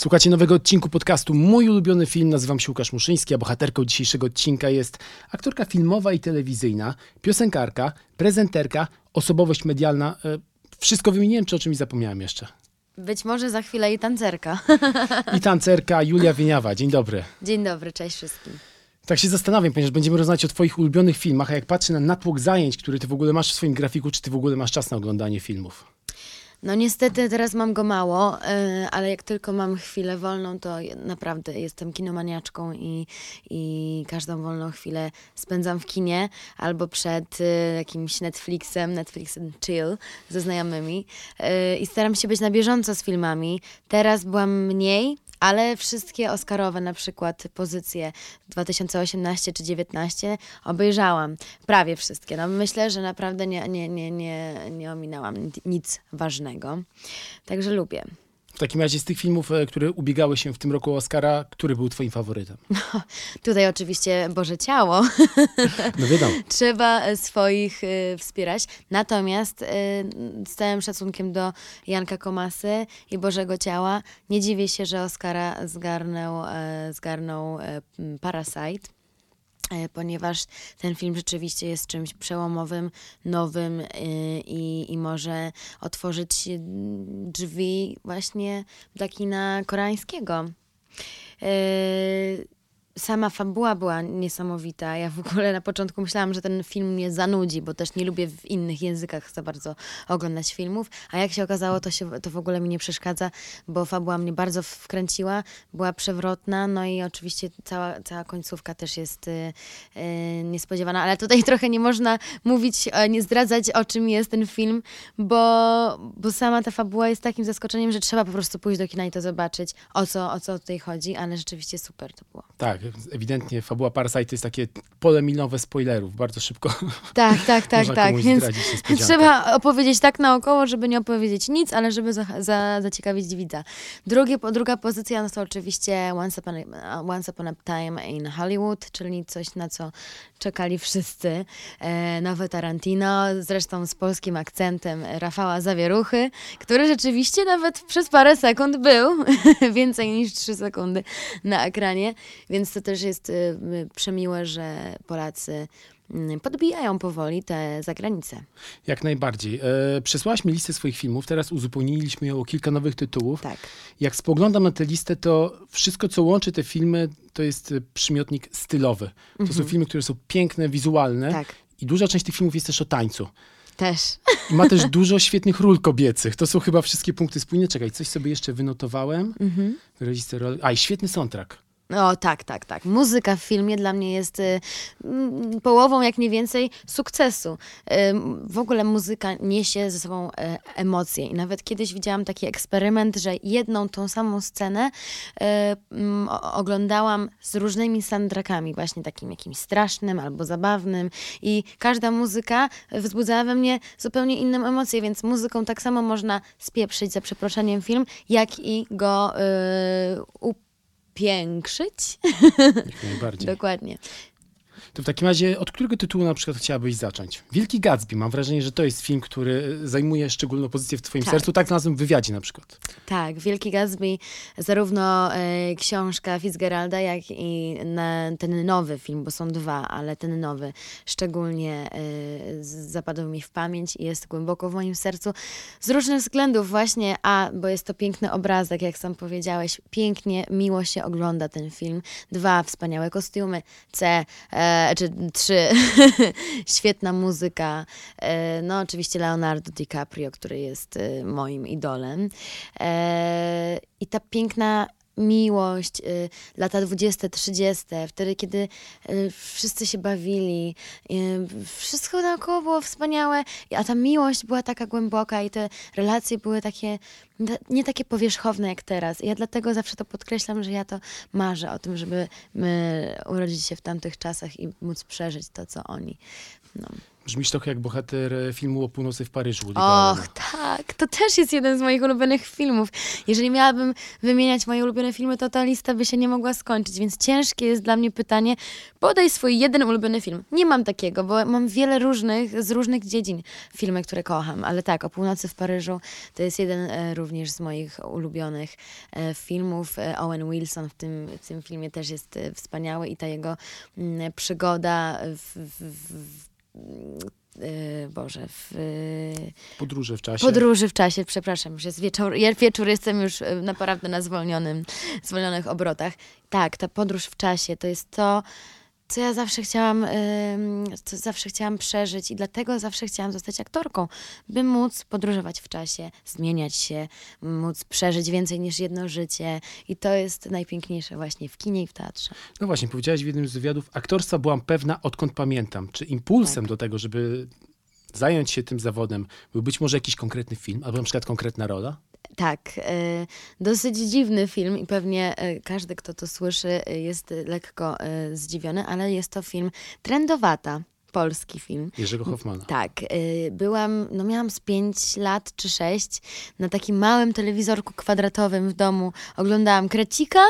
Słuchacie nowego odcinku podcastu Mój ulubiony film. Nazywam się Łukasz Muszyński, a bohaterką dzisiejszego odcinka jest aktorka filmowa i telewizyjna, piosenkarka, prezenterka, osobowość medialna. E, Wszystko wymieniłem, czy o czymś zapomniałem jeszcze? Być może za chwilę i tancerka. I tancerka Julia Wieniawa. Dzień dobry. Dzień dobry, cześć wszystkim. Tak się zastanawiam, ponieważ będziemy rozmawiać o twoich ulubionych filmach, a jak patrzę na natłok zajęć, który ty w ogóle masz w swoim grafiku, czy ty w ogóle masz czas na oglądanie filmów? No niestety teraz mam go mało, yy, ale jak tylko mam chwilę wolną, to naprawdę jestem kinomaniaczką i, i każdą wolną chwilę spędzam w kinie albo przed y, jakimś Netflixem, Netflix and Chill ze znajomymi yy, i staram się być na bieżąco z filmami. Teraz byłam mniej, ale wszystkie Oscarowe na przykład pozycje 2018 czy 2019 obejrzałam. Prawie wszystkie. No myślę, że naprawdę nie, nie, nie, nie, nie ominęłam ni- nic ważnego. Także lubię. W takim razie z tych filmów, e, które ubiegały się w tym roku Oscara, który był twoim faworytem? Tutaj oczywiście Boże Ciało. No wiadomo. Trzeba e, swoich y, wspierać. Natomiast y, z całym szacunkiem do Janka Komasy i Bożego Ciała, nie dziwię się, że Oscara zgarnął, e, zgarnął Parasite. E, Ponieważ ten film rzeczywiście jest czymś przełomowym, nowym y, i, i może otworzyć drzwi właśnie do kina koreańskiego. Sama fabuła była niesamowita. Ja w ogóle na początku myślałam, że ten film mnie zanudzi, bo też nie lubię w innych językach za bardzo oglądać filmów. A jak się okazało, to, się, to w ogóle mi nie przeszkadza, bo fabuła mnie bardzo wkręciła, była przewrotna, no i oczywiście cała, cała końcówka też jest y, y, niespodziewana. Ale tutaj trochę nie można mówić, e, nie zdradzać o czym jest ten film, bo, bo sama ta fabuła jest takim zaskoczeniem, że trzeba po prostu pójść do kina i to zobaczyć, o co, o co tutaj chodzi, ale rzeczywiście super to było. Tak, ewidentnie fabuła Parasite to jest takie pole milowe spoilerów. Bardzo szybko Tak, tak, tak, tak. Więc trzeba opowiedzieć tak naokoło, żeby nie opowiedzieć nic, ale żeby za, za, zaciekawić widza. Drugie, druga pozycja no to oczywiście Once Upon, a, Once Upon a Time in Hollywood, czyli coś, na co czekali wszyscy. E, nowe Tarantino, zresztą z polskim akcentem Rafała Zawieruchy, który rzeczywiście nawet przez parę sekund był, więcej niż trzy sekundy na ekranie, więc to też jest y, y, przemiłe, że Polacy mm, podbijają powoli te zagranice. Jak najbardziej. E, przesłałaś mi listę swoich filmów, teraz uzupełniliśmy ją o kilka nowych tytułów. Tak. Jak spoglądam na tę listę, to wszystko, co łączy te filmy, to jest e, przymiotnik stylowy. To są filmy, które są piękne, wizualne Mhm. Tak. i duża część tych filmów jest też o tańcu. Też. I ma też dużo świetnych ról kobiecych. To są chyba wszystkie punkty spójne. Czekaj, coś sobie jeszcze wynotowałem. Mhm. Reżyser. A, i świetny soundtrack. O, tak, tak, tak. Muzyka w filmie dla mnie jest y, mm, połową, jak nie więcej, sukcesu. Ym, w ogóle muzyka niesie ze sobą e, emocje. I nawet kiedyś widziałam taki eksperyment, że jedną tą samą scenę e, mm, oglądałam z różnymi soundtrackami, właśnie takim jakimś strasznym albo zabawnym. I każda muzyka wzbudzała we mnie zupełnie inną emocję, więc muzyką tak samo można spieprzyć, za przeproszeniem, film, jak i go y, upiększyć. Jak najbardziej. Dokładnie. To w takim razie, od którego tytułu na przykład chciałabyś zacząć? Wielki Gatsby. Mam wrażenie, że to jest film, który zajmuje szczególną pozycję w twoim Tak. sercu. Tak znalazłem w wywiadzie na przykład. Tak, Wielki Gatsby, zarówno e, książka Fitzgeralda, jak i ten nowy film, bo są dwa, ale ten nowy szczególnie e, z- zapadł mi w pamięć i jest głęboko w moim sercu. Z różnych względów właśnie, a, bo jest to piękny obrazek, jak sam powiedziałeś, pięknie, miło się ogląda ten film. Dwa, wspaniałe kostiumy. C, czy trzy, świetna muzyka. E, no oczywiście Leonardo DiCaprio, który jest e, moim idolem. E, I ta piękna miłość, y, lata 20, 30, wtedy, kiedy y, wszyscy się bawili, y, wszystko naokoło było wspaniałe, a ta miłość była taka głęboka i te relacje były takie, nie takie powierzchowne jak teraz. Ja dlatego zawsze to podkreślam, że ja to marzę o tym, żeby my urodzić się w tamtych czasach i móc przeżyć to, co oni. No. Brzmisz trochę jak bohater e, filmu o północy w Paryżu. Och, tak, to też jest jeden z moich ulubionych filmów. Jeżeli miałabym wymieniać moje ulubione filmy, to ta lista by się nie mogła skończyć, więc ciężkie jest dla mnie pytanie, podaj swój jeden ulubiony film. Nie mam takiego, bo mam wiele różnych, z różnych dziedzin filmy, które kocham, ale tak, o północy w Paryżu to jest jeden e, również z moich ulubionych e, filmów. E, Owen Wilson w tym, w tym filmie też jest e, wspaniały i ta jego mm, przygoda w, w, w Boże, w Podróże w czasie. podróży w czasie, przepraszam, już jest wieczór, ja wieczór jestem już naprawdę na zwolnionym, zwolnionych obrotach. Tak, ta podróż w czasie to jest to, co ja zawsze chciałam, co zawsze chciałam przeżyć i dlatego zawsze chciałam zostać aktorką, by móc podróżować w czasie, zmieniać się, móc przeżyć więcej niż jedno życie i to jest najpiękniejsze właśnie w kinie i w teatrze. No właśnie, powiedziałaś w jednym z wywiadów, aktorstwa byłam pewna odkąd pamiętam. Czy impulsem Tak. do tego, żeby zająć się tym zawodem, był być może jakiś konkretny film, albo na przykład konkretna rola? Tak, e, dosyć dziwny film i pewnie e, każdy, kto to słyszy, e, jest lekko zdziwiony, ale jest to film Trendowata, polski film. Jerzego Hoffmana. Tak, byłam, no miałam z 5 lat czy 6 na takim małym telewizorku kwadratowym w domu. Oglądałam Krecika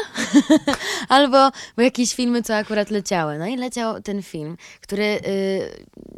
albo jakieś filmy, co akurat leciały. No i leciał ten film, który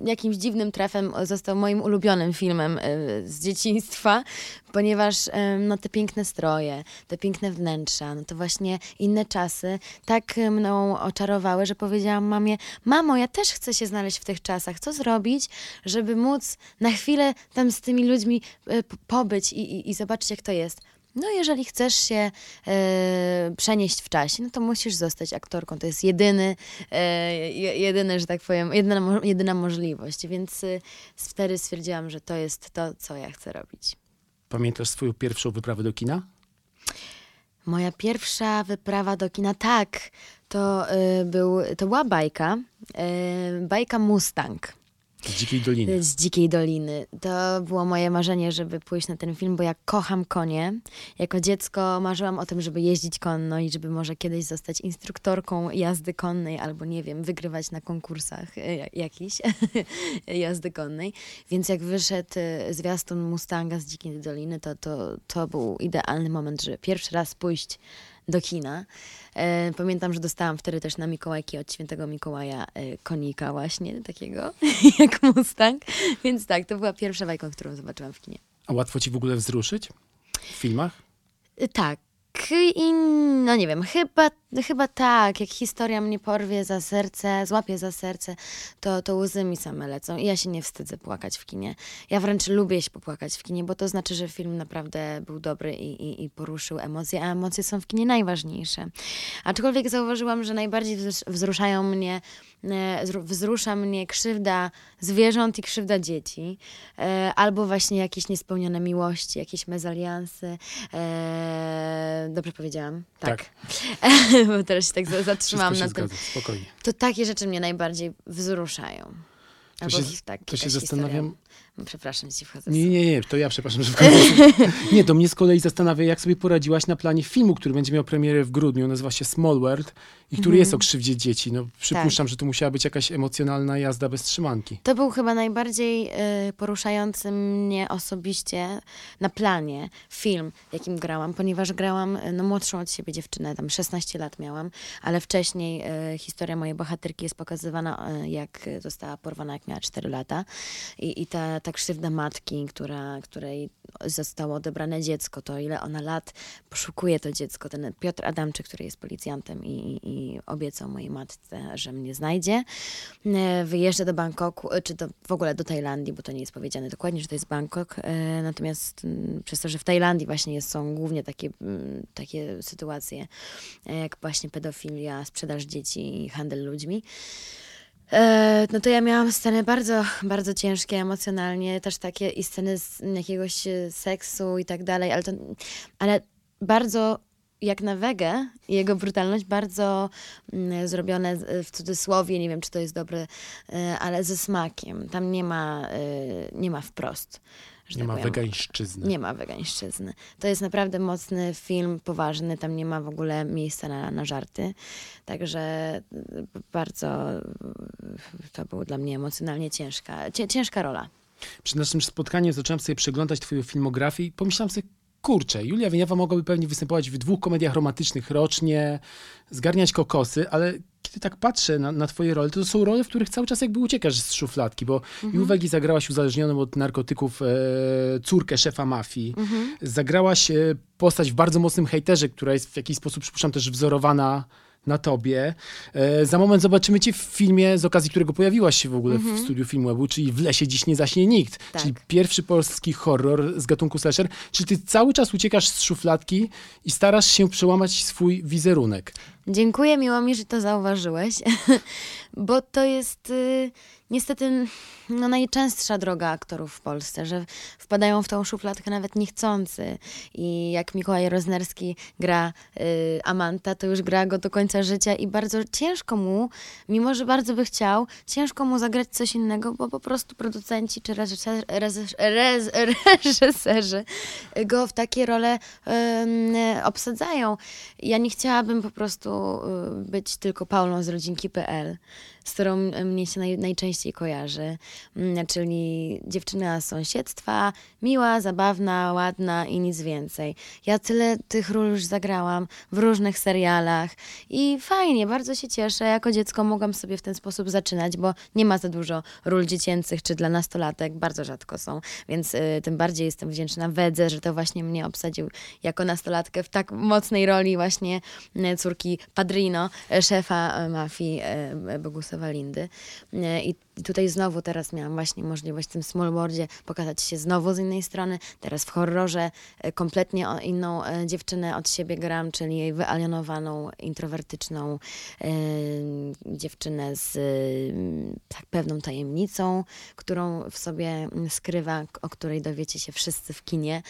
jakimś dziwnym trafem został moim ulubionym filmem z dzieciństwa, ponieważ y, no, te piękne stroje, te piękne wnętrza, no to właśnie inne czasy tak y, mną oczarowały, że powiedziałam mamie, mamo, ja też chcę się znaleźć w tych czasach. Co zrobić, żeby móc na chwilę tam z tymi ludźmi y, p- pobyć i, i, i zobaczyć, jak to jest. No, jeżeli chcesz się e, przenieść w czasie, no to musisz zostać aktorką. To jest jedyny, e, je- jedyny, że tak powiem, jedyna, jedyna możliwość. Więc y, wtedy stwierdziłam, że to jest to, co ja chcę robić. Pamiętasz swoją pierwszą wyprawę do kina? Moja pierwsza wyprawa do kina, tak, to, y, był, to była bajka, y, bajka Mustang. Z Dzikiej Doliny. Z Dzikiej Doliny. To było moje marzenie, żeby pójść na ten film, bo ja kocham konie. Jako dziecko marzyłam o tym, żeby jeździć konno i żeby może kiedyś zostać instruktorką jazdy konnej albo nie wiem, wygrywać na konkursach e, jak- jakichś jazdy konnej. Więc jak wyszedł e, zwiastun Mustanga z Dzikiej Doliny, to, to, to był idealny moment, żeby pierwszy raz pójść do kina. E, pamiętam, że dostałam wtedy też na Mikołajki od świętego Mikołaja e, konika właśnie, takiego jak Mustang. Więc tak, to była pierwsza bajka, którą zobaczyłam w kinie. A łatwo ci w ogóle wzruszyć w filmach? Y, Tak. I no nie wiem, chyba, chyba tak, jak historia mnie porwie za serce, złapie za serce, to, to łzy mi same lecą i ja się nie wstydzę płakać w kinie. Ja wręcz lubię się popłakać w kinie, bo to znaczy, że film naprawdę był dobry i, i, i poruszył emocje, a emocje są w kinie najważniejsze. Aczkolwiek zauważyłam, że najbardziej wzrus- wzruszają mnie, e, zru- wzrusza mnie krzywda zwierząt i krzywda dzieci, e, albo właśnie jakieś niespełnione miłości, jakieś mezaliansy. E, dobrze powiedziałam? Tak. bo teraz się tak za- zatrzymałam na się tym. zgadza, spokojnie. To takie rzeczy mnie najbardziej wzruszają. Albo się- his- tak, to się zastanawiam-. Przepraszam, że ci wchodzę. Nie, nie, nie, to ja przepraszam, że wchodzę. Nie, to mnie z kolei zastanawia, jak sobie poradziłaś na planie filmu, który będzie miał premierę w grudniu, nazywa się Small World i który jest o krzywdzie dzieci. No, przypuszczam, że to musiała być jakaś emocjonalna jazda bez trzymanki. To był chyba najbardziej y, poruszający mnie osobiście na planie film, jakim grałam, ponieważ grałam y, no, młodszą od siebie dziewczynę, tam 16 lat miałam, ale wcześniej y, historia mojej bohaterki jest pokazywana, y, jak została porwana, jak miała 4 lata. I, i ta, ta krzywda matki, która, której zostało odebrane dziecko, to ile ona lat poszukuje to dziecko. Ten Piotr Adamczyk, który jest policjantem i, i, obiecał mojej matce, że mnie znajdzie. E, Wyjeżdża do Bangkoku, e, czy do, w ogóle do Tajlandii, bo to nie jest powiedziane dokładnie, że to jest Bangkok. E, Natomiast przez to, że w Tajlandii właśnie są głównie takie, takie sytuacje, jak właśnie pedofilia, sprzedaż dzieci i handel ludźmi. E, No to ja miałam sceny bardzo, bardzo ciężkie emocjonalnie, też takie i sceny z jakiegoś e, seksu i tak dalej, ale, to, ale bardzo jak na wegę i jego brutalność bardzo mm, zrobione w cudzysłowie, nie wiem czy to jest dobre, e, ale ze smakiem. Tam nie ma, nie ma wprost. Że Nie tak ma powiem. wegańszczyzny. Nie ma wegańszczyzny. To jest naprawdę mocny film, poważny, tam nie ma w ogóle miejsca na, na żarty. Także y, bardzo y, to było dla mnie emocjonalnie ciężka, cię, ciężka rola. Przed naszym spotkaniem zacząłem sobie przeglądać twoją filmografię i pomyślałem sobie, kurczę, Julia Wieniawa mogłaby pewnie występować w dwóch komediach romantycznych rocznie, zgarniać kokosy, ale kiedy tak patrzę na, na twoje role, to są role, w których cały czas jakby uciekasz z szufladki, bo i uwagi zagrałaś uzależnioną od narkotyków e, córkę szefa mafii, zagrałaś e, postać w bardzo mocnym hejterze, która jest w jakiś sposób, przypuszczam, też wzorowana na tobie. E, za moment zobaczymy cię w filmie, z okazji którego pojawiłaś się w ogóle w studiu Filmwebu, czyli W lesie dziś nie zaśnie nikt. Tak. Czyli pierwszy polski horror z gatunku slasher. Czyli ty cały czas uciekasz z szufladki i starasz się przełamać swój wizerunek. Dziękuję, miło mi, że to zauważyłeś, bo to jest y, niestety no, najczęstsza droga aktorów w Polsce, że wpadają w tą szufladkę nawet niechcący. I jak Mikołaj Roznerski gra y, Amanta, to już gra go do końca życia i bardzo ciężko mu, mimo że bardzo by chciał, ciężko mu zagrać coś innego, bo po prostu producenci czy reżyserzy go w takie role em, obsadzają. Ja nie chciałabym po prostu y, być tylko Paulą z rodzinki.pl, z którą y, mnie się naj, najczęściej kojarzy, Mm, czyli dziewczyna z sąsiedztwa, miła, zabawna, ładna i nic więcej. Ja tyle tych ról już zagrałam w różnych serialach i fajnie, bardzo się cieszę. Jako dziecko mogłam sobie w ten sposób zaczynać, bo nie ma za dużo ról dziecięcych czy dla nastolatek, bardzo rzadko są, więc y, tym bardziej jestem wdzięczna Wedze, że to właśnie mnie obsadził jako nastolatkę w tak mocnej roli właśnie y, córki Padrino, szefa mafii y, Bogusława Lindy. Y, I tutaj znowu teraz miałam właśnie możliwość w tym smallboardzie pokazać się znowu z innej strony. Teraz w horrorze y, kompletnie inną y, dziewczynę od siebie gram, czyli wyalienowaną, introwertyczną dziewczynę z tak pewną tajemnicą, którą w sobie skrywa, o której dowiecie się wszyscy w kinie.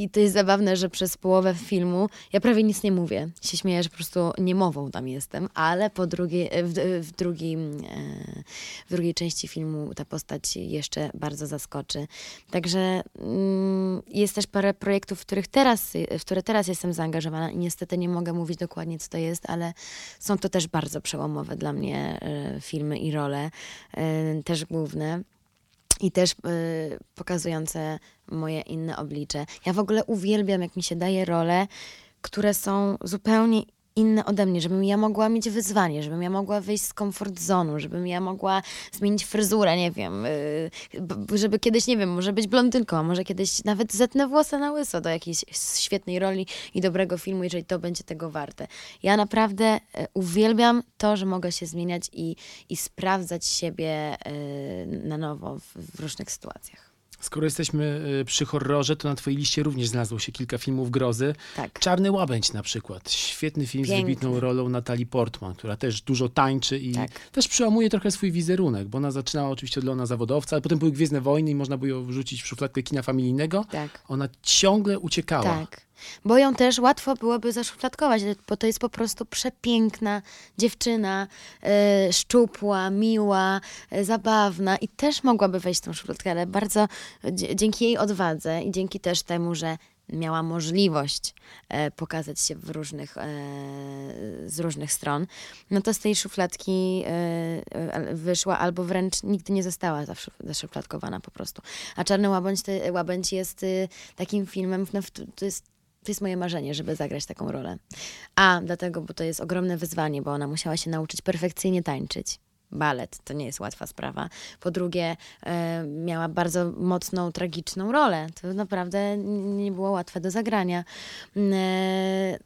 I to jest zabawne, że przez połowę filmu ja prawie nic nie mówię. Się śmieję, że po prostu niemową tam jestem, ale po drugiej, w, w, drugim, e, w drugiej części filmu ta postać jeszcze bardzo zaskoczy. Także mm, jest też parę projektów, w, których teraz, w które teraz jestem zaangażowana i niestety nie mogę mówić dokładnie, co to jest, ale są to też bardzo przełomowe dla mnie e, filmy i role, e, też główne i też y, pokazujące moje inne oblicze. Ja w ogóle uwielbiam, jak mi się daje role, które są zupełnie inne ode mnie, żebym ja mogła mieć wyzwanie, żebym ja mogła wyjść z comfort zonu, żebym ja mogła zmienić fryzurę, nie wiem, y, żeby kiedyś, nie wiem, może być blondynką, a może kiedyś nawet zetnę włosy na łyso do jakiejś świetnej roli i dobrego filmu, jeżeli to będzie tego warte. Ja naprawdę e, uwielbiam to, że mogę się zmieniać i, i sprawdzać siebie e, na nowo w, w różnych sytuacjach. Skoro jesteśmy y, przy horrorze, to na twojej liście również znalazło się kilka filmów grozy. Tak. Czarny Łabędź na przykład. Świetny film z Piękny. wybitną rolą Natalii Portman, która też dużo tańczy i Tak. też przełamuje trochę swój wizerunek, bo ona zaczynała oczywiście od Leona Zawodowca, ale potem były Gwiezdne Wojny i można było ją wrzucić w szufladkę kina familijnego. Tak. Ona ciągle uciekała. Tak. Bo ją też łatwo byłoby zaszufladkować, bo to jest po prostu przepiękna dziewczyna, e, szczupła, miła, e, zabawna i też mogłaby wejść w tą szufladkę, ale bardzo dzięki jej odwadze i dzięki też temu, że miała możliwość e, pokazać się w różnych, z różnych stron, no to z tej szufladki wyszła albo wręcz nigdy nie została zaszuf- zaszufladkowana po prostu. A Czarny Łabędź, to, Łabędź jest y, takim filmem, no, to jest to jest moje marzenie, żeby zagrać taką rolę. A, dlatego, bo to jest ogromne wyzwanie, bo ona musiała się nauczyć perfekcyjnie tańczyć. Balet to nie jest łatwa sprawa. Po drugie, e, miała bardzo mocną, tragiczną rolę. To naprawdę nie było łatwe do zagrania. Mm,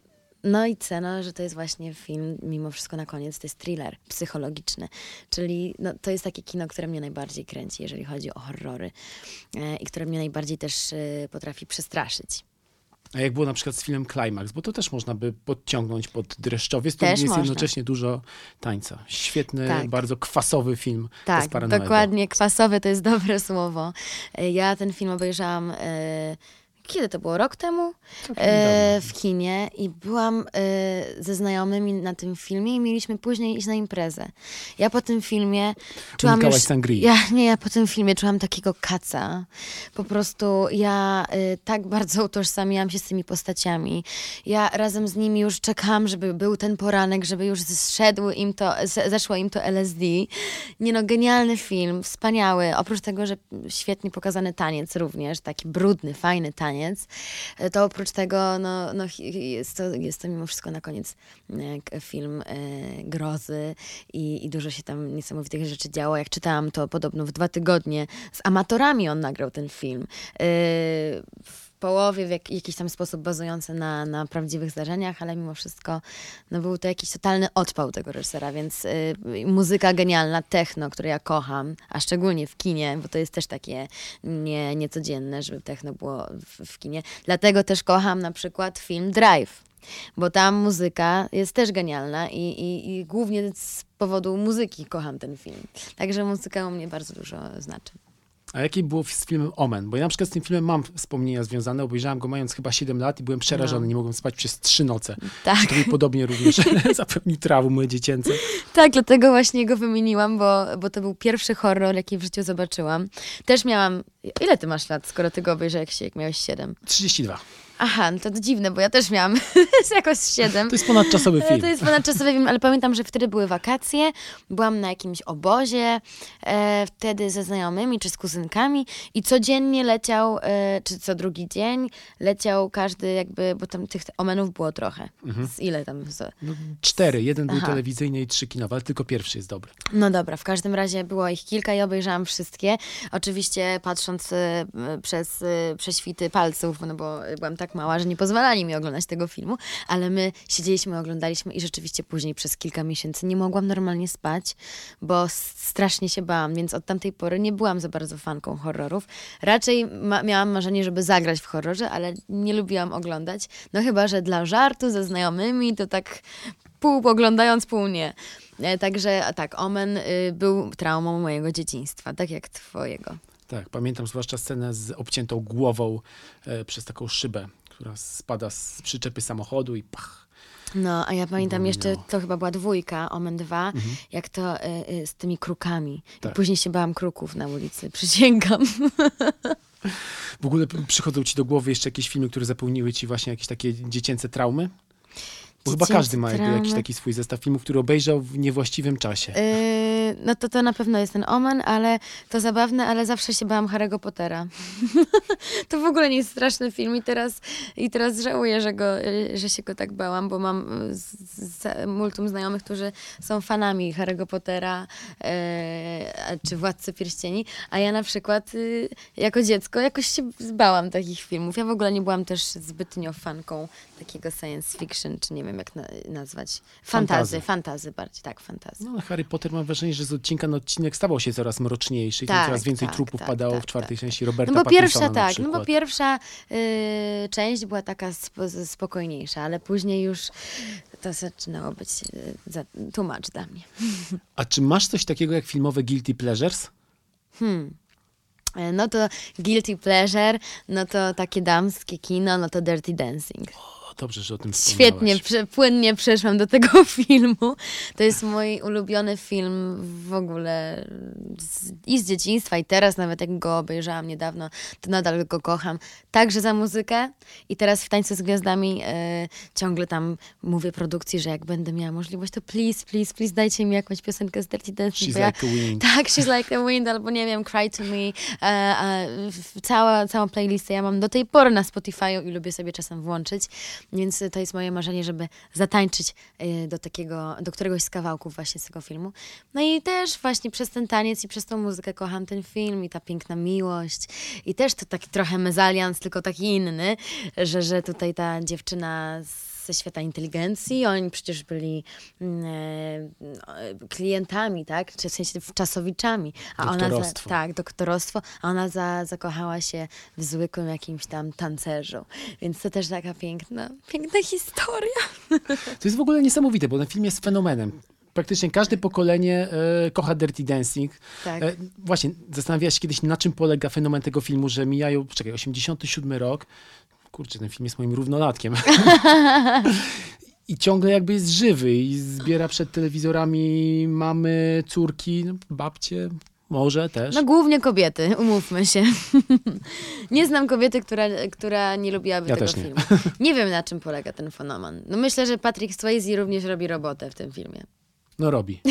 E, no i cena, że to jest właśnie film, mimo wszystko na koniec, to jest thriller psychologiczny. Czyli no, to jest takie kino, które mnie najbardziej kręci, jeżeli chodzi o horrory e, i które mnie najbardziej też e, potrafi przestraszyć. A jak było na przykład z filmem Climax, bo to też można by podciągnąć pod dreszczowiec, to jest można. jednocześnie dużo tańca. Świetny, Tak. bardzo kwasowy film Tak, dokładnie. Kwasowe to jest dobre słowo. E, Ja ten film obejrzałam e, kiedy to było? Rok temu? E, w kinie i byłam e, ze znajomymi na tym filmie i mieliśmy później iść na imprezę. Ja po tym filmie czułam Unikałaś już... sangrii. Ja, nie, ja po tym filmie czułam takiego kaca. Po prostu ja e, tak bardzo utożsamiałam się z tymi postaciami. Ja razem z nimi już czekałam, żeby był ten poranek, żeby już zszedł im to, zeszło im to LSD. Nie no, genialny film, wspaniały. Oprócz tego, że świetnie pokazany taniec również, taki brudny, fajny taniec, e, to oprócz tego, no, no jest, to, jest to mimo wszystko na koniec e, film e, grozy i, i dużo się tam niesamowitych rzeczy działo. Jak czytałam, to podobno w dwa tygodnie z amatorami on nagrał ten film. Połowie w jak, jakiś tam sposób bazujący na, na prawdziwych zdarzeniach, ale mimo wszystko no, był to jakiś totalny odpał tego reżysera, więc y, muzyka genialna, techno, które ja kocham, a szczególnie w kinie, bo to jest też takie nie, niecodzienne, żeby techno było w, w kinie. Dlatego też kocham na przykład film Drive. Bo tam muzyka jest też genialna i, i, i głównie z powodu muzyki kocham ten film. Także muzyka u mnie bardzo dużo znaczy. A jaki było z filmem Omen? Bo ja na przykład z tym filmem mam wspomnienia związane. Obejrzałem go mając chyba 7 lat i byłem przerażony. No. Nie mogłem spać przez 3 noce. Tak. Czy tobie podobnie również zapewni traumy dziecięce? Tak, dlatego właśnie go wymieniłam, bo, bo to był pierwszy horror, jaki w życiu zobaczyłam. Też miałam. Ile ty masz lat, skoro ty go obejrzałeś, jak miałeś 7? 32. Aha, no to dziwne, bo ja też miałam jakoś 7. To jest ponadczasowy film. To jest ponadczasowy film, ale pamiętam, że wtedy były wakacje, byłam na jakimś obozie, e, wtedy ze znajomymi czy z kuzynkami i codziennie leciał, e, czy co drugi dzień, leciał każdy jakby, bo tam tych omenów było trochę. Z ile tam? Z, No, cztery. Jeden był telewizyjny i trzy kinowe, ale tylko pierwszy jest dobry. No dobra, w każdym razie było ich kilka i obejrzałam wszystkie. Oczywiście patrząc e, przez e, prześwity palców, no bo byłam tak mała, że nie pozwalali mi oglądać tego filmu, ale my siedzieliśmy, oglądaliśmy i rzeczywiście później przez kilka miesięcy nie mogłam normalnie spać, bo strasznie się bałam, więc od tamtej pory nie byłam za bardzo fanką horrorów. Raczej ma- miałam marzenie, żeby zagrać w horrorze, ale nie lubiłam oglądać. No chyba, że dla żartu ze znajomymi, to tak pół oglądając, pół nie. E, Także tak, Omen y, był traumą mojego dzieciństwa, tak jak twojego. Tak, pamiętam zwłaszcza scenę z obciętą głową e, przez taką szybę, która spada z przyczepy samochodu i pach. No, a ja pamiętam jeszcze, to chyba była dwójka, Omen 2, jak to y, y, z tymi krukami. Tak. I później się bałam kruków na ulicy, przysięgam. W ogóle przychodzą ci do głowy jeszcze jakieś filmy, które zapełniły ci właśnie jakieś takie dziecięce traumy? Bo chyba każdy ma jakby jakiś traumy. taki swój zestaw filmów, który obejrzał w niewłaściwym czasie. Y, no to to na pewno jest ten Omen, ale to zabawne, ale zawsze się bałam Harry'ego Pottera. to w ogóle nie jest straszny film i teraz, i teraz żałuję, że, go, że się go tak bałam, bo mam z, z, multum znajomych, którzy są fanami Harry'ego Pottera a- czy Władcy Pierścieni, a ja na przykład y, jako dziecko jakoś się bałam takich filmów. Ja w ogóle nie byłam też zbytnio fanką takiego science fiction, czy nie wiem jak na, nazwać. Fantazy. Fantazy, fantazy bardziej, tak, fantazy. No, ale Harry Potter mam wrażenie, że z odcinka na odcinek stawał się coraz mroczniejszy i Tak, coraz więcej tak, trupów tak, padało tak, w czwartej tak, części Roberta No bo pierwsza tak, no bo pierwsza y, część była taka spo, spokojniejsza, ale później już to zaczynało być y, much dla mnie. A czy masz coś takiego jak filmowe guilty pleasures? E, No to Guilty Pleasure, no to takie damskie kino, no to Dirty Dancing. O, dobrze, że o tym Świetnie, prze, płynnie przeszłam do tego filmu. To jest mój ulubiony film w ogóle z, i z dzieciństwa, i teraz nawet jak go obejrzałam niedawno, to nadal go kocham. Także za muzykę i teraz w Tańcu z Gwiazdami e, ciągle tam mówię produkcji, że jak będę miała możliwość, to please, please, please dajcie mi jakąś piosenkę z Dirty Dancing. She's ja- like wind. tak, She's Like the Wind, albo nie wiem, Cry to Me. E, e, cała, całą playlistę ja mam do tej pory na Spotify'u i lubię sobie czasem włączyć, więc to jest moje marzenie, żeby zatańczyć e, do takiego, do któregoś z kawałków właśnie z tego filmu. No i też właśnie przez ten taniec i przez tą muzykę kocham ten film i ta piękna miłość i też to taki trochę mezalians, tylko taki inny, że, że tutaj ta dziewczyna z ze świata inteligencji. Oni przecież byli mm, e, klientami, tak? Czy w sensie czasowiczami. A ona za, Doktorostwo. tak, doktorostwo, a ona za, zakochała się w zwykłym jakimś tam tancerzu. Więc to też taka piękna, piękna historia. To jest w ogóle niesamowite, bo ten film jest fenomenem. praktycznie każde pokolenie e, kocha Dirty Dancing. Tak. E, właśnie, zastanawiałaś się kiedyś, na czym polega fenomen tego filmu, że mijają, czekaj, 87 rok. Kurczę, ten film jest moim równolatkiem. I ciągle jakby jest żywy i zbiera przed telewizorami mamy, córki, no, babcie, może też. No głównie kobiety, umówmy się. nie znam kobiety, która, która nie lubiłaby Ja tego też nie. filmu. Nie wiem, na czym polega ten fenomen. No myślę, że Patrick Swayze również robi robotę w tym filmie. No robi.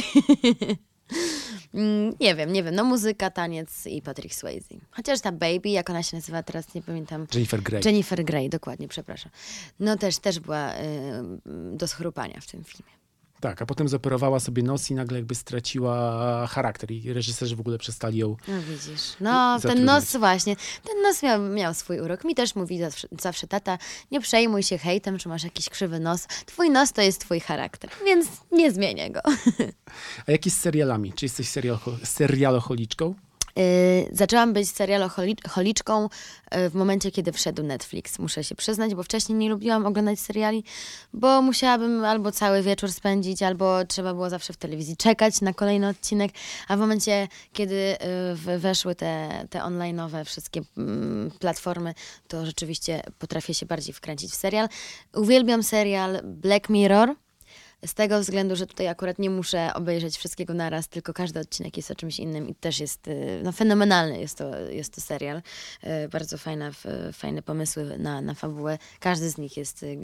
Mm, nie wiem, nie wiem. No muzyka, taniec i Patrick Swayze. Chociaż ta Baby, jak ona się nazywa, teraz nie pamiętam. Jennifer Grey. Jennifer Grey, dokładnie, przepraszam. No też, też była y, do schrupania w tym filmie. Tak, a potem zoperowała sobie nos i nagle jakby straciła charakter i reżyserzy w ogóle przestali ją No widzisz. No, ten zatrudniać. nos właśnie. Ten nos miał, miał swój urok. Mi też mówi zawsze, zawsze tata, nie przejmuj się hejtem, czy masz jakiś krzywy nos. Twój nos to jest twój charakter, więc nie zmienię go. A jak jest z serialami? Czy jesteś serial, serialocholiczką? Yy, zaczęłam być serialocholiczką yy, w momencie, kiedy wszedł Netflix, muszę się przyznać, bo wcześniej nie lubiłam oglądać seriali, bo musiałabym albo cały wieczór spędzić, albo trzeba było zawsze w telewizji czekać na kolejny odcinek, a w momencie, kiedy w- weszły te, te online'owe wszystkie mm, platformy, to rzeczywiście potrafię się bardziej wkręcić w serial. Uwielbiam serial Black Mirror. Z tego względu, że tutaj akurat nie muszę obejrzeć wszystkiego naraz, tylko każdy odcinek jest o czymś innym i też jest y, no, fenomenalny jest to, jest to serial. Y, Bardzo fajna, fajne pomysły na, na fabułę. Każdy z nich jest y,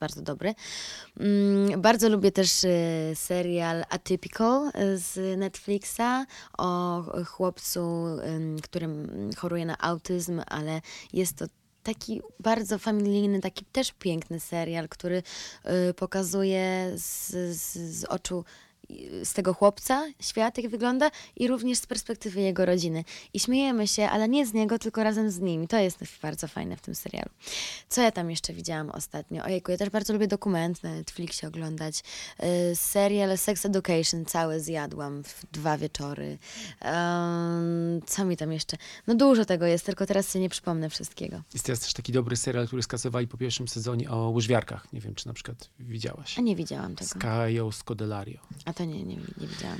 bardzo dobry. Mm, Bardzo lubię też serial Atypical z Netflixa o chłopcu, ym, którym choruje na autyzm, ale jest to taki bardzo familijny, taki też piękny serial, który y, pokazuje z, z, z oczu z tego chłopca świat, jak wygląda i również z perspektywy jego rodziny. I śmiejemy się, ale nie z niego, tylko razem z nim. I to jest bardzo fajne w tym serialu. Co ja tam jeszcze widziałam ostatnio? Ojejku, ja też bardzo lubię dokument na Netflixie oglądać. Y, serial Sex Education cały zjadłam w dwa wieczory. Ym, co mi tam jeszcze? No dużo tego jest, tylko teraz sobie nie przypomnę wszystkiego. Jest teraz też taki dobry serial, który skasowali po pierwszym sezonie o łyżwiarkach. Nie wiem, czy na przykład widziałaś. A nie widziałam tego. Z Kają Scodelario. A to nie, nie, nie widziałam.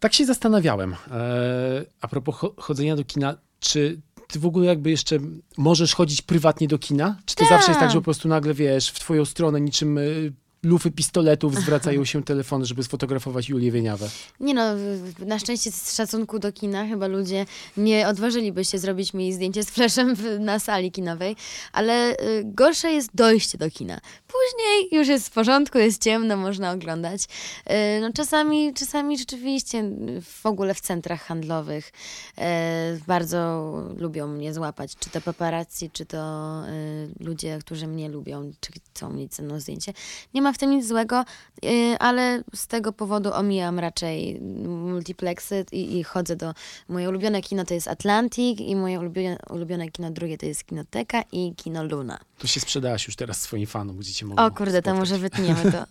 Tak się zastanawiałem. E, a propos cho- chodzenia do kina, czy ty w ogóle jakby jeszcze możesz chodzić prywatnie do kina? Czy to zawsze jest tak, że po prostu nagle, wiesz, w twoją stronę niczym y, lufy pistoletów zwracają się telefony, żeby sfotografować Julię Wieniawę? Nie no, na szczęście z szacunku do kina chyba ludzie nie odważyliby się zrobić mi zdjęcie z fleszem na sali kinowej, ale y, gorsze jest dojście do kina. Później już jest w porządku, jest ciemno, można oglądać. Y, no czasami, czasami rzeczywiście w ogóle w centrach handlowych y, bardzo lubią mnie złapać, czy to paparazzi, czy to ludzie, którzy mnie lubią, czy chcą mieć ze mną zdjęcie. Nie ma w tym nic złego, y, ale z tego powodu omijam raczej multiplexy i, i chodzę do... Moje ulubione kino to jest Atlantic i moje ulubione, ulubione kino drugie to jest Kinoteka i Kino Luna. To się sprzedałaś już teraz swoim fanom, gdzie cię mogą O kurde, to spotkać. może wytniemy to.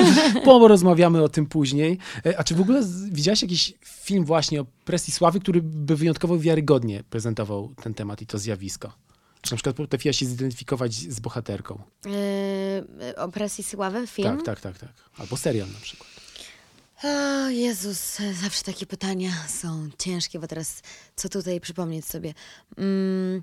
Bo rozmawiamy o tym później. E, A czy w ogóle widziałaś jakiś film właśnie o presji sławy, który by wyjątkowo wiarygodnie prezentował ten temat i to zjawisko? Czy na przykład potrafiłaś się zidentyfikować z bohaterką? Yy, o presji film? Tak, tak, tak, tak. Albo serial na przykład. O Jezus, zawsze takie pytania są ciężkie, bo teraz co tutaj przypomnieć sobie? Mm,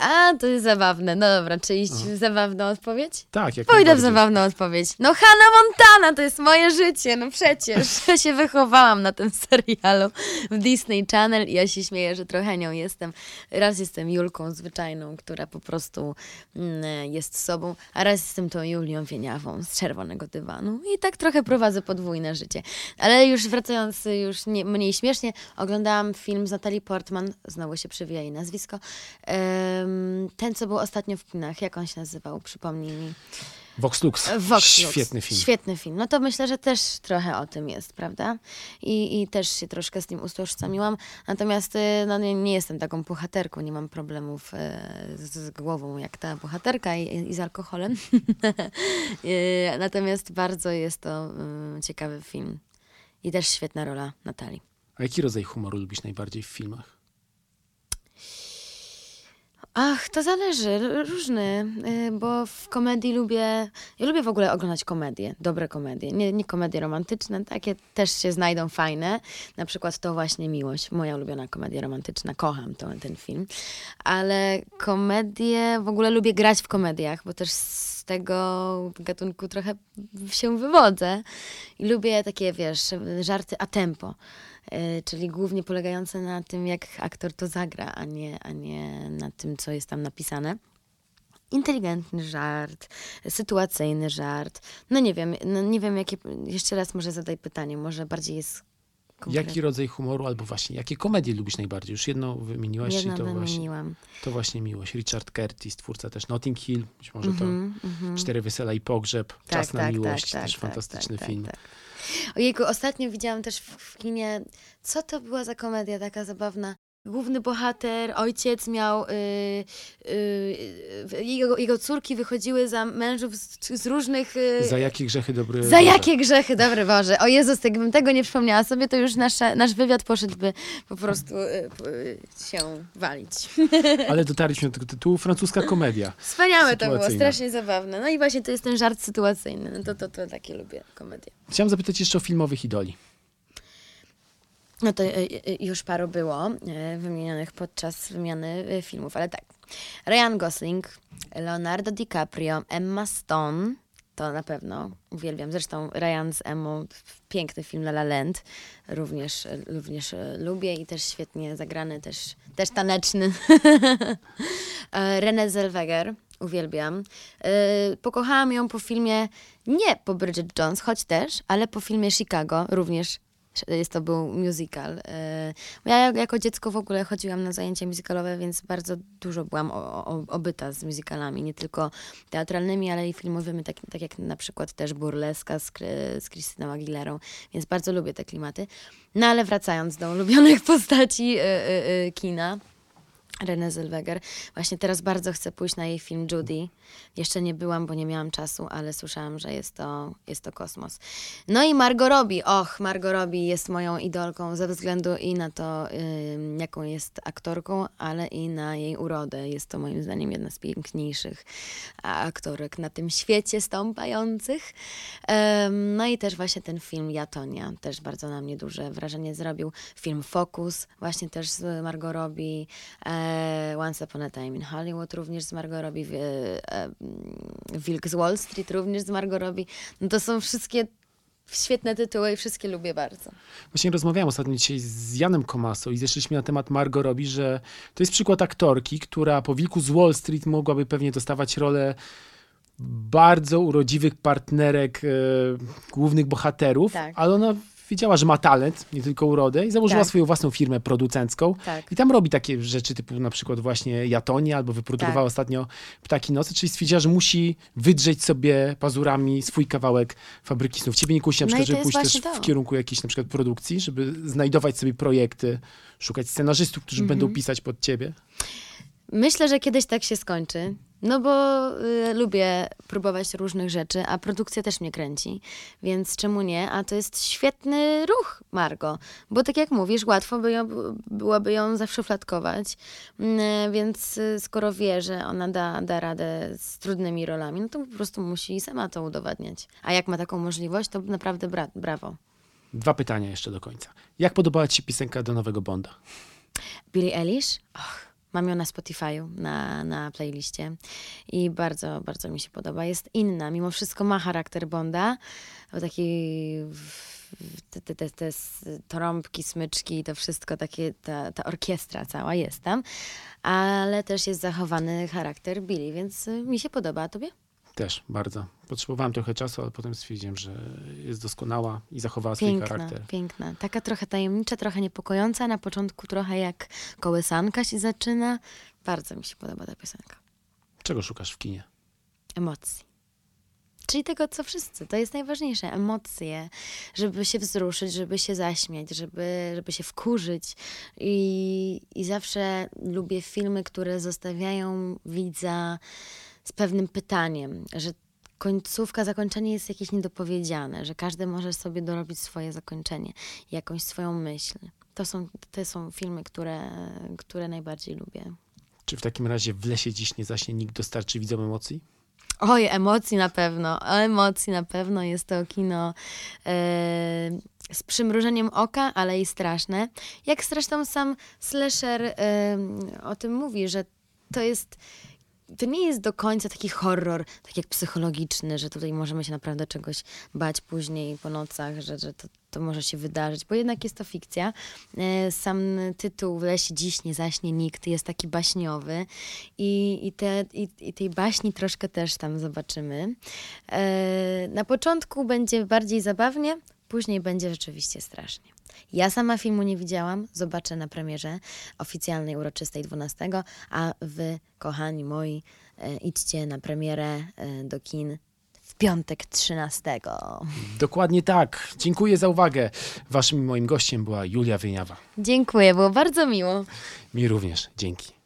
a, to jest zabawne. No dobra, czy iść w zabawną odpowiedź? Tak, jak Pójdę w najbardziej. zabawną odpowiedź. No Hannah Montana to jest moje życie, no przecież. Ja się wychowałam na tym serialu w Disney Channel i ja się śmieję, że trochę nią jestem. Raz jestem Julką zwyczajną, która po prostu mm, jest sobą, a raz jestem tą Julią Wieniawą z czerwonego dywanu. I tak trochę prowadzę podwójne życie. Ale już wracając już nie, mniej śmiesznie, oglądałam film z Natalie Portman, znowu się przewija jej nazwisko. Em, ten, co był ostatnio w kinach, jak on się nazywał? Przypomnij mi. Vox Lux. Vox Lux. Świetny film. Świetny film. No to myślę, że też trochę o tym jest, prawda? I, i też się troszkę z nim utożsamiłam. Natomiast y, no, nie, nie jestem taką bohaterką, nie mam problemów e, z, z głową jak ta bohaterka i, i z alkoholem. Natomiast bardzo jest to y, ciekawy film. I też świetna rola Natalii. A jaki rodzaj humoru lubisz najbardziej w filmach? Ach, to zależy, różny, y, bo w komedii lubię, ja lubię w ogóle oglądać komedie, dobre komedie, nie, nie komedie romantyczne, takie też się znajdą fajne, na przykład to właśnie Miłość, moja ulubiona komedia romantyczna, kocham to, ten film, ale komedie, w ogóle lubię grać w komediach, bo też z tego gatunku trochę się wywodzę. I lubię takie, wiesz, żarty a tempo. Y, Czyli głównie polegające na tym, jak aktor to zagra, a nie, a nie na tym, co jest tam napisane. Inteligentny żart, sytuacyjny żart. No nie wiem, no nie wiem, jakie. Jeszcze raz może zadaj pytanie, może bardziej jest. konkretne. Jaki rodzaj humoru, albo właśnie, jakie komedie lubisz najbardziej? Już jedną wymieniłaś Jedno i to właśnie, wymieniłam. to właśnie miłość. Richard Curtis, twórca też Notting Hill, być może to Mhm, mhm. Cztery Wesela i Pogrzeb, Czas na miłość, też tak, fantastyczny tak, film. Ojejku, ostatnio widziałam też w kinie, co to była za komedia taka zabawna? Główny bohater, ojciec miał, y, y, y, jego, jego córki wychodziły za mężów z, z różnych... y, Za jakie grzechy dobry za Boże? jakie grzechy, dobry Boże. O Jezus, jakbym tego nie przypomniała sobie, to już nasza, nasz wywiad poszedłby po prostu y, y, się walić. Ale dotarliśmy do tego tytułu, francuska komedia. Wspaniałe to było, strasznie zabawne. No i właśnie to jest ten żart sytuacyjny. No to, to, to takie lubię komedie. Chciałam zapytać jeszcze o filmowych idoli. No to y, y, już paru było y, wymienionych podczas wymiany filmów, ale tak. Ryan Gosling, Leonardo DiCaprio, Emma Stone, to na pewno uwielbiam. Zresztą Ryan z Emmą, piękny film La La Land, również, również lubię i też świetnie zagrany, też, też taneczny. E, Renée Zellweger, uwielbiam. E, Pokochałam ją po filmie, nie po Bridget Jones, choć też, ale po filmie Chicago, również jest to był musical. E, Ja jako dziecko w ogóle chodziłam na zajęcia musicalowe, więc bardzo dużo byłam obyta z musicalami, nie tylko teatralnymi, ale i filmowymi, tak, tak jak na przykład też Burleska z, z Christyną Aguilerą, więc bardzo lubię te klimaty. No ale wracając do ulubionych postaci e, e, kina, Renée Zellweger. Właśnie teraz bardzo chcę pójść na jej film Judy. Jeszcze nie byłam, bo nie miałam czasu, ale słyszałam, że jest to, jest to kosmos. No i Margot Robbie. Och, Margot Robbie jest moją idolką ze względu i na to, jaką jest aktorką, ale i na jej urodę. Jest to moim zdaniem jedna z piękniejszych aktorek na tym świecie stąpających. No i też właśnie ten film Jatonia też bardzo na mnie duże wrażenie zrobił. Film Focus, właśnie też z Margot Robbie. Once Upon a Time in Hollywood również z Margot Robbie. E, mm, Wilk z Wall Street również z Margot Robbie. No to są wszystkie świetne tytuły i wszystkie lubię bardzo. Właśnie rozmawiałem ostatnio dzisiaj z Janem Komaso i zeszliśmy na temat Margot Robbie, że to jest przykład aktorki, która po Wilku z Wall Street mogłaby pewnie dostawać rolę bardzo urodziwych partnerek e, głównych bohaterów, Tak. ale ona wiedziała, że ma talent, nie tylko urodę i założyła Tak. swoją własną firmę producencką. Tak. I tam robi takie rzeczy typu na przykład właśnie Jatonia albo wyprodukowała Tak. ostatnio Ptaki Nocy, czyli stwierdziła, że musi wydrzeć sobie pazurami swój kawałek fabryki snów. Ciebie nie kusi na No przykład, to żeby pójść też właśnie w to. kierunku jakiejś na przykład produkcji, żeby znajdować sobie projekty, szukać scenarzystów, którzy Mhm. będą pisać pod ciebie. Myślę, że kiedyś tak się skończy. No bo y, lubię próbować różnych rzeczy, a produkcja też mnie kręci, więc czemu nie? A to jest świetny ruch, Margo, bo tak jak mówisz, łatwo by ją, byłoby ją zaszufladkować, Mm, więc y, skoro wie, że ona da, da radę z trudnymi rolami, no to po prostu musi sama to udowadniać. A jak ma taką możliwość, to naprawdę bra- brawo. Dwa pytania jeszcze do końca. Jak podobała ci się piosenka do nowego Bonda? Billie Eilish? Och, mam ją na Spotify'u, na, na playliście i bardzo, bardzo mi się podoba. Jest inna, mimo wszystko ma charakter Bonda, bo taki te, te, te, te trąbki, smyczki to wszystko, takie, ta, ta orkiestra cała jest tam, ale też jest zachowany charakter Billie, więc mi się podoba, a tobie? Też bardzo. Potrzebowałem trochę czasu, ale potem stwierdziłem, że jest doskonała i zachowała swój Piękna, charakter. piękna. Taka trochę tajemnicza, trochę niepokojąca, na początku trochę jak kołysanka się zaczyna. Bardzo mi się podoba ta piosenka. Czego szukasz w kinie? emocji. Czyli tego, co wszyscy. To jest najważniejsze. Emocje, żeby się wzruszyć, żeby się zaśmiać, żeby, żeby się wkurzyć. I, I zawsze lubię filmy, które zostawiają widza z pewnym pytaniem, że końcówka, zakończenie jest jakieś niedopowiedziane, że każdy może sobie dorobić swoje zakończenie, jakąś swoją myśl. To są, to są filmy, które, które najbardziej lubię. Czy w takim razie w lesie dziś nie zaśnie nikt dostarczy widzom emocji? Oj, emocji na pewno, emocji na pewno. Jest to kino e, z przymrużeniem oka, ale i straszne. Jak zresztą sam slasher e, o tym mówi, że to jest to nie jest do końca taki horror, tak jak psychologiczny, że tutaj możemy się naprawdę czegoś bać później po nocach, że, że to, to może się wydarzyć, bo jednak jest to fikcja. E, Sam tytuł W lesie dziś nie zaśnie nikt jest taki baśniowy i, i, te, i, i tej baśni troszkę też tam zobaczymy. E, Na początku będzie bardziej zabawnie, później będzie rzeczywiście strasznie. Ja sama filmu nie widziałam, zobaczę na premierze oficjalnej, uroczystej 12, a wy, kochani moi, e, idźcie na premierę e, do kin w piątek 13. Dokładnie tak. Dziękuję za uwagę. Waszym moim gościem była Julia Wyniawa. Dziękuję, było bardzo miło. Mi również. Dzięki.